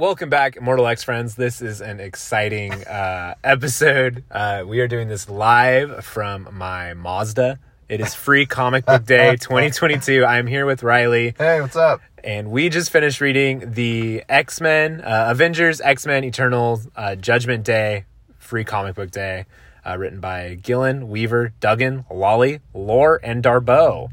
welcome back, Immortal X friends. This is an exciting uh, episode. Uh, we are doing this live from my Mazda. It is free comic book day 2022. I'm here with Riley, Hey, what's up? and we just finished reading the X Men, uh, Avengers, X Men, Eternal, uh, Judgment Day, free comic book day, uh, written by Gillen, Weaver, Duggan, Lolli, Lore, and Darbo.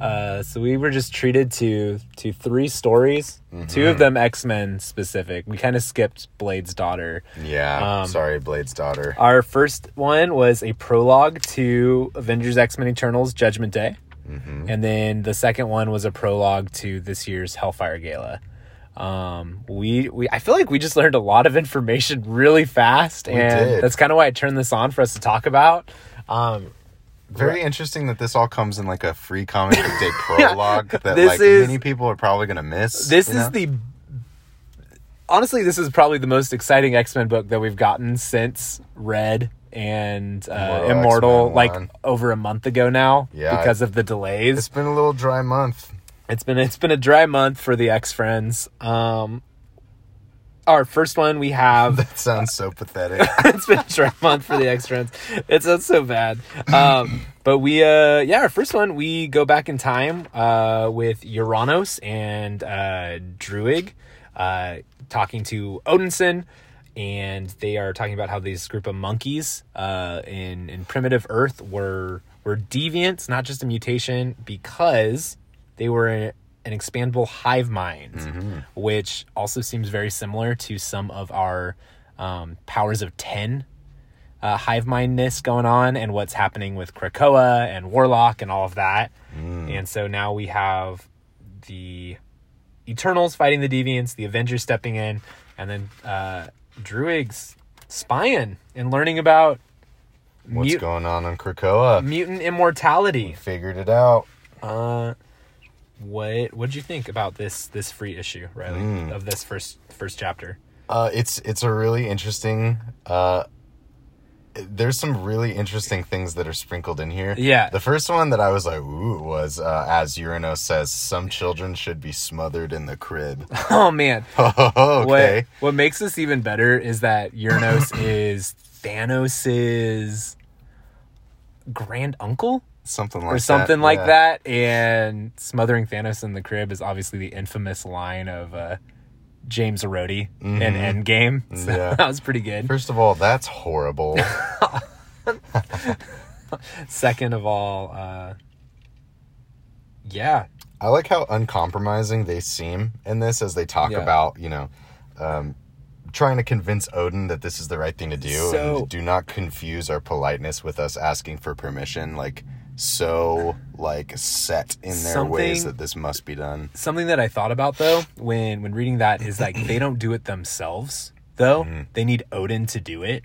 Uh, so we were just treated to to three stories, two of them X Men specific. We kind of skipped Blade's daughter. Yeah, Um, sorry, Blade's daughter. Our first one was a prologue to Avengers X Men Eternals Judgment Day. And then the second one was a prologue to this year's Hellfire Gala. Um, we, we, I feel like we just learned a lot of information really fast, and did. that's kind of why I turned this on for us to talk about. Um, Very interesting that this all comes in like a free comic book day prologue that like is- many people are probably gonna miss. this is know? the honestly, this is probably the most exciting X Men book that we've gotten since Red and uh, Immortal Immortal, like one. over a month ago now, Yeah, because of the delays. It's been a little dry month. It's been it's been a dry month for the X Friends. Um, our first one we have. That sounds so pathetic. it's been a dry month for the X Friends. It's not so bad. Um, but we uh yeah, our first one we go back in time uh with Uranos and uh Druig uh talking to Odinson and they are talking about how this group of monkeys uh in in primitive Earth were were deviants, not just a mutation, because they were a, an expandable hive mind, which also seems very similar to some of our um, powers of 10 uh, hive mindness going on and what's happening with Krakoa and Warlock and all of that. And so now we have the Eternals fighting the Deviants, the Avengers stepping in, and then uh, Druig's spying and learning about What's mut- going on on Krakoa? mutant immortality. Figured it out. Uh, what what'd you think about this this free issue, Riley, Hmm. of this first first chapter? Uh, it's it's a really interesting. Uh, there's some really interesting things that are sprinkled in here. Yeah. The first one that I was like, ooh, was uh, as Uranos says, some children should be smothered in the crib. Oh man, okay. What what makes this even better is that Uranos is Thanos's grand uncle Something like or something that. like yeah. that, and smothering Thanos in the crib is obviously the infamous line of uh, James Rhodey in Endgame. So Mm-hmm. Yeah. that was pretty good. First of all, that's horrible. Second of all, uh, yeah, I like how uncompromising they seem in this as they talk Yeah. about, you know, um, trying to convince Odin that this is the right thing to do So- and do not confuse our politeness with us asking for permission. Like, so, like, set in their ways that this must be done. something that I thought about though when when reading that is like they don't do it themselves though. Mm-hmm. They need Odin to do it.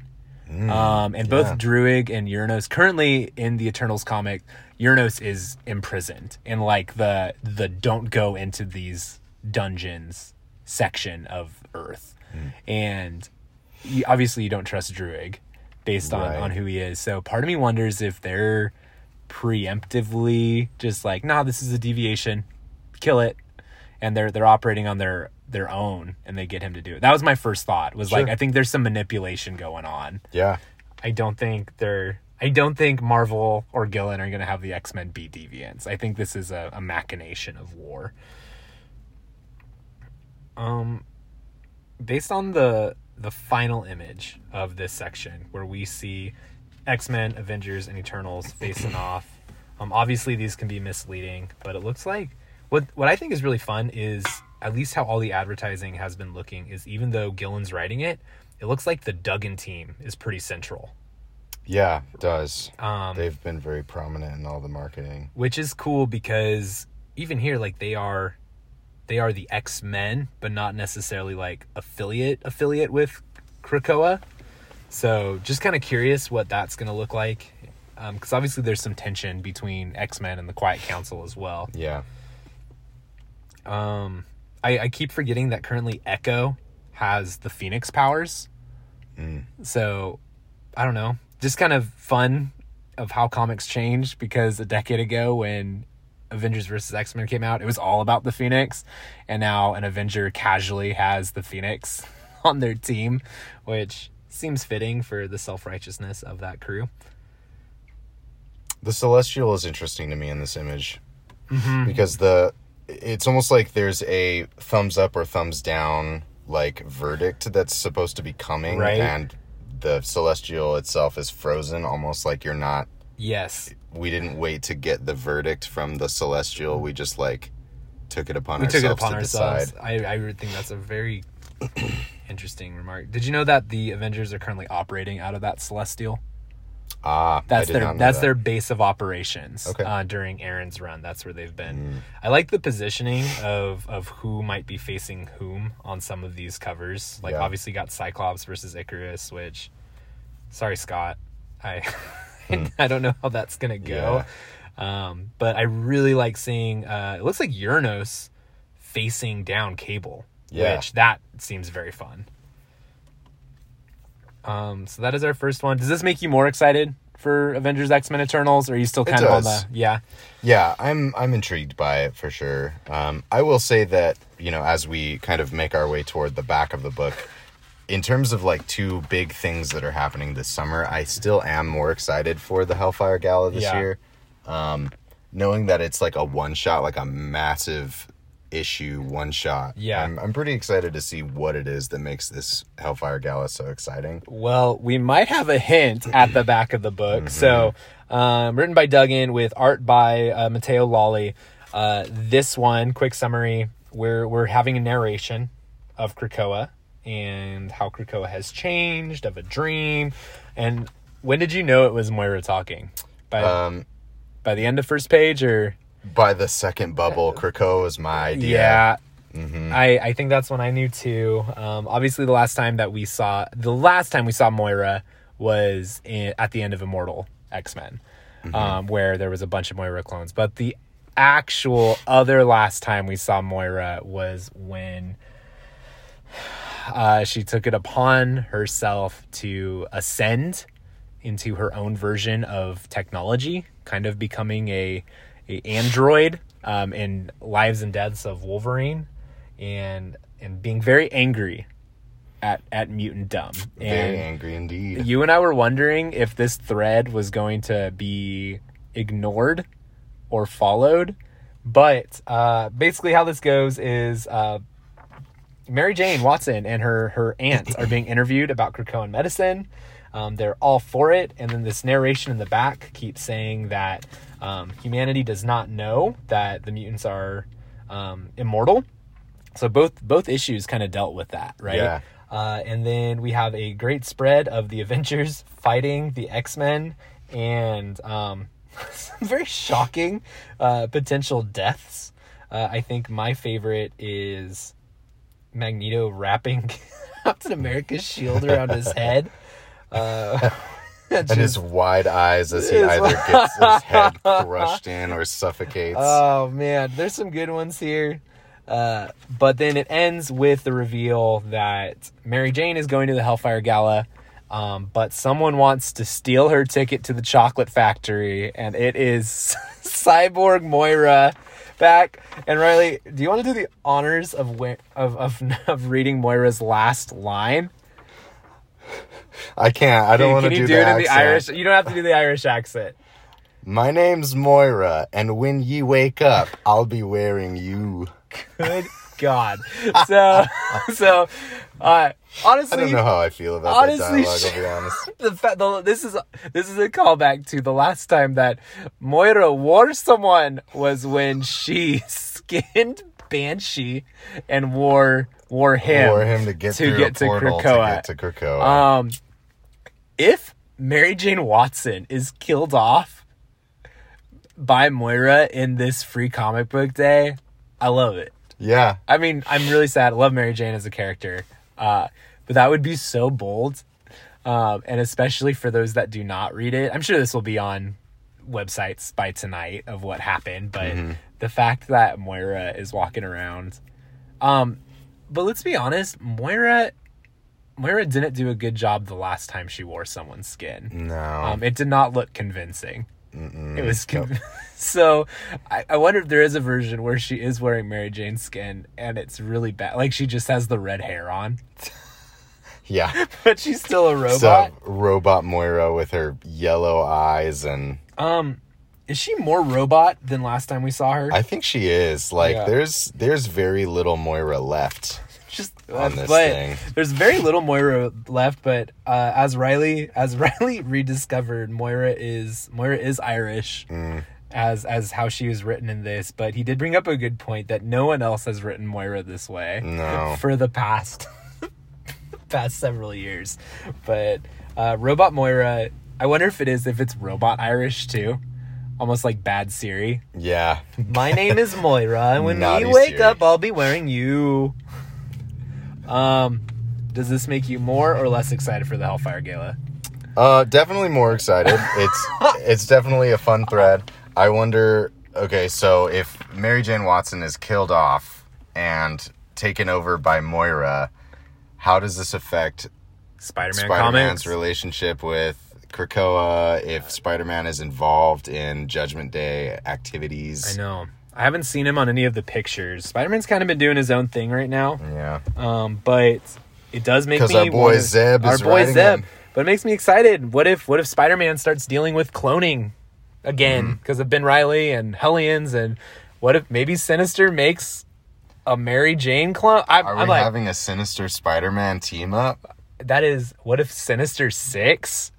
um, and both Mm, yeah. Druig and Uranos currently in the Eternals comic, Uranos is imprisoned in like the the don't go into these dungeons section of Earth, Mm. and you, obviously you don't trust Druig based on Right. on who he is. So part of me wonders if they're preemptively just like, nah, this is a deviation, kill it, and they're they're operating on their their own, and they get him to do it. That was my first thought. Was like, I think there's some manipulation going on. Yeah. I don't think they're. I don't think Marvel or Gillen are going to have the X Men be deviants. I think this is a, a machination of war. Um, based on the the final image of this section, where we see X Men, Avengers, and Eternals facing off. Um, obviously these can be misleading, but it looks like what what I think is really fun is at least how all the advertising has been looking is even though Gillen's writing it, it looks like the Duggan team is pretty central. Yeah, it does. Um, They've been very prominent in all the marketing. which is cool because even here like they are they are the x-men but not necessarily like affiliate affiliate with krakoa so just kind of curious what that's going to look like because obviously there's some tension between x-men and the quiet council as well Yeah. um I, I keep forgetting that currently echo has the phoenix powers Mm. so i don't know just kind of fun of how comics changed because a decade ago when Avengers versus X Men came out, it was all about the Phoenix, and now an Avenger casually has the Phoenix on their team, which seems fitting for the self righteousness of that crew. The celestial is interesting to me in this image Mm-hmm. because the it's almost like there's a thumbs up or thumbs down like verdict that's supposed to be coming Right. and the celestial itself is frozen almost like you're not Yes, we didn't wait to get the verdict from the celestial we just like took it upon we ourselves took it upon to ourselves. decide I, I think that's a very interesting remark. Did you know that the Avengers are currently operating out of that Celestial? ah I That's their that's that. their base of operations. Okay. Uh, during Aaron's run, that's where they've been. Mm. I like the positioning of of who might be facing whom on some of these covers. Like Yeah. obviously got Cyclops versus Ikaris, which sorry Scott, I I don't know how that's gonna go. Um, but I really like seeing. Uh, it looks like Uranos facing down Cable, Yeah. which that seems very fun. Um, so that is our first one. Does this make you more excited for Avengers X Men Eternals, or are you still kind of on the yeah? Yeah, I'm I'm intrigued by it for sure. Um, I will say that you know as we kind of make our way toward the back of the book, in terms of like two big things that are happening this summer, I still am more excited for the Hellfire Gala this Yeah. year, um, knowing that it's like a one shot, like a massive issue one shot. Yeah. I'm I'm pretty excited to see what it is that makes this Hellfire Gala so exciting. Well, we might have a hint at the back of the book. So, um, written by Duggan with art by uh, Matteo Lolli. Uh, this one, quick summary: we're we're having a narration of Krakoa and how Krakoa has changed, of a dream. And when did you know it was Moira talking? By Um, by the end of first page, or by the second bubble, Krakoa was my idea. yeah. Mm-hmm. I, I think that's when I knew too. Um, obviously, the last time that we saw the last time we saw Moira was in, at the end of Immortal X Men, um, where there was a bunch of Moira clones. But the actual other last time we saw Moira was when uh, she took it upon herself to ascend into her own version of technology, kind of becoming a, a android um, in Lives and Deaths of Wolverine, and and being very angry at at mutantdom. Very angry indeed. you and I were wondering if this thread was going to be ignored or followed, but uh, basically how this goes is. Uh, Mary Jane Watson and her her aunt are being interviewed about Krakoan medicine. Um, they're all for it, and then this narration in the back keeps saying that um, humanity does not know that the mutants are um, immortal. So both both issues kind of dealt with that, right? Yeah. Uh, and then we have a great spread of the Avengers fighting the X Men and um, some very shocking uh, potential deaths. Uh, I think my favorite is Magneto wrapping Captain America's shield around his head. Uh, and his wide eyes as he either gets his head crushed in or suffocates. Oh man, there's some good ones here. Uh, but then it ends with the reveal that Mary Jane is going to the Hellfire Gala, um, but someone wants to steal her ticket to the chocolate factory, and it is Cyborg Moira back. And Riley, do you want to do the honors of where, of, of of reading Moira's last line? I can't. I don't want to do you do the it in the. Irish? You don't have to do the Irish accent. My name's Moira, and when ye wake up, I'll be wearing you. Good God. So so uh honestly I don't know how I feel about honestly, that dialogue. I'll be honest. the, fa- the this is this is a callback to the last time that Moira wore someone was when she skinned Banshee and wore wore him For him to get to get to portal Krakoa. to get to Krakoa. Um, if Mary Jane Watson is killed off by Moira in this free comic book day, I love it. yeah, I mean, I'm really sad. I love Mary Jane as a character, uh, but that would be so bold, um, and especially for those that do not read it. I'm sure this will be on websites by tonight of what happened, but the fact that Moira is walking around, um, but let's be honest, Moira, Moira didn't do a good job the last time she wore someone's skin. no. Um, it did not look convincing. It was so. I, I wonder if there is a version where she is wearing Mary Jane's skin and it's really bad. Like she just has the red hair on, Yeah. but she's still a robot. So robot Moira with her yellow eyes and um, is she more robot than last time we saw her? I think she is. Like Yeah. there's there's very little Moira left. Just on this but thing. there's very little Moira left. But uh, as Riley as Riley rediscovered, Moira is Moira is Irish. Mm. As as how she was written in this, but he did bring up a good point that no one else has written Moira this way No. for the past past several years. But uh, Robot Moira, I wonder if it is if it's Robot Irish too, almost like Bad Siri. Yeah. My name is Moira, and when Naughty we wake Siri. up, I'll be wearing you. Um, does this make you more or less excited for the Hellfire Gala? Uh, definitely more excited. It's it's definitely a fun thread. I wonder. Okay, so if Mary Jane Watson is killed off and taken over by Moira, how does this affect Spider-Man, Spider-Man's comics. relationship with Krakoa? If Spider-Man is involved in Judgment Day activities? I know. I haven't seen him on any of the pictures. Spider-Man's kind of been doing his own thing right now. Yeah. Um, but it does make 'Cause me our boy wanna- Zeb our is boy Zeb. him. But it makes me excited. What if what if Spider-Man starts dealing with cloning again Mm-hmm. because of Ben Reilly and Hellions and what if maybe Sinister makes a Mary Jane clone? I, Are I'm we like having a Sinister Spider-Man team up? that is what if Sinister Six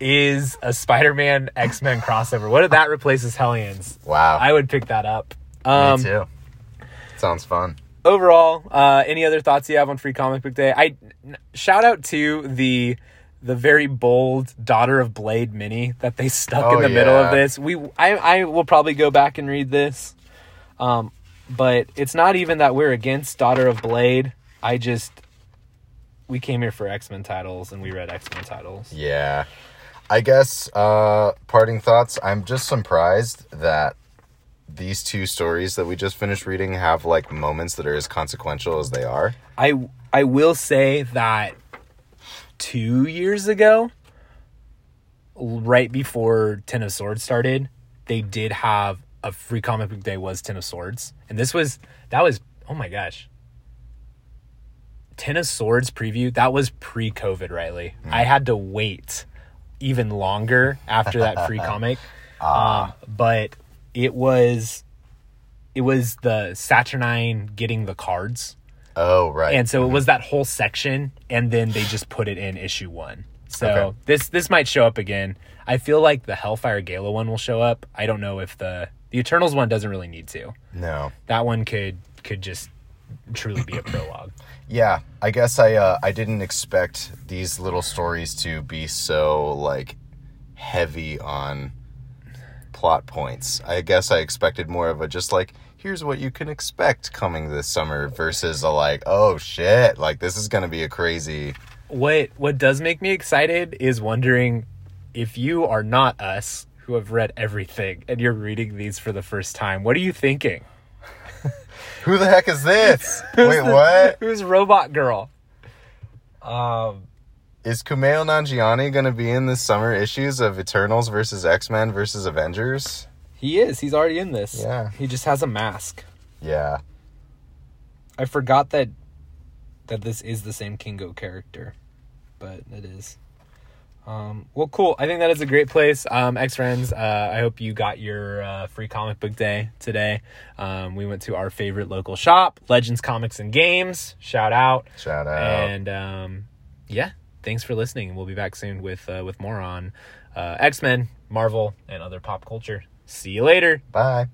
is a Spider-Man X-Men crossover? What if that replaces Hellions? Wow. I would pick that up. Um, Me too. Sounds fun. overall, uh, any other thoughts you have on Free Comic Book Day? I n- shout out to the the very bold Daughter of Blade mini that they stuck Oh, in the middle of this. We I I will probably go back and read this. Um, but it's not even that we're against Daughter of Blade. I just we came here for X Men titles and we read X Men titles. Yeah. I guess uh parting thoughts, I'm just surprised that these two stories that we just finished reading have like moments that are as consequential as they are. I I will say that two years ago, right before Ten of Swords started, they did have a free comic book day was Ten of Swords, and this was that was oh my gosh. Ten of Swords preview that was pre-COVID, Riley. I had to wait even longer after that free comic, um, but it was it was the Saturnyne getting the cards. Oh, right. And so it was that whole section, and then they just put it in issue one. So Okay. this this might show up again. I feel like the Hellfire Gala one will show up. I don't know if the the Eternals one doesn't really need to. no. That one could could just truly be a prologue. Yeah, I guess I uh I didn't expect these little stories to be so like heavy on plot points. I guess I expected more of a just like here's what you can expect coming this summer versus a like oh shit, like this is to be a crazy What what does make me excited is wondering if you are not us who have read everything and you're reading these for the first time. What are you thinking? Who the heck is this? Wait, the- what? Who's Robot Girl? Um Is Kumail Nanjiani going to be in this summer issues of Eternals versus X-Men versus Avengers? he is. He's already in this. Yeah. He just has a mask. Yeah. I forgot that that this is the same Kingo character, but it is. Um, well, cool. I think that is a great place. Um, X friends, uh, I hope you got your uh, free comic book day today. Um, we went to our favorite local shop, Legends Comics and Games. Shout out. Shout out. And um, yeah, thanks for listening. We'll be back soon with uh, with more on uh, X Men, Marvel, and other pop culture. See you later. Bye.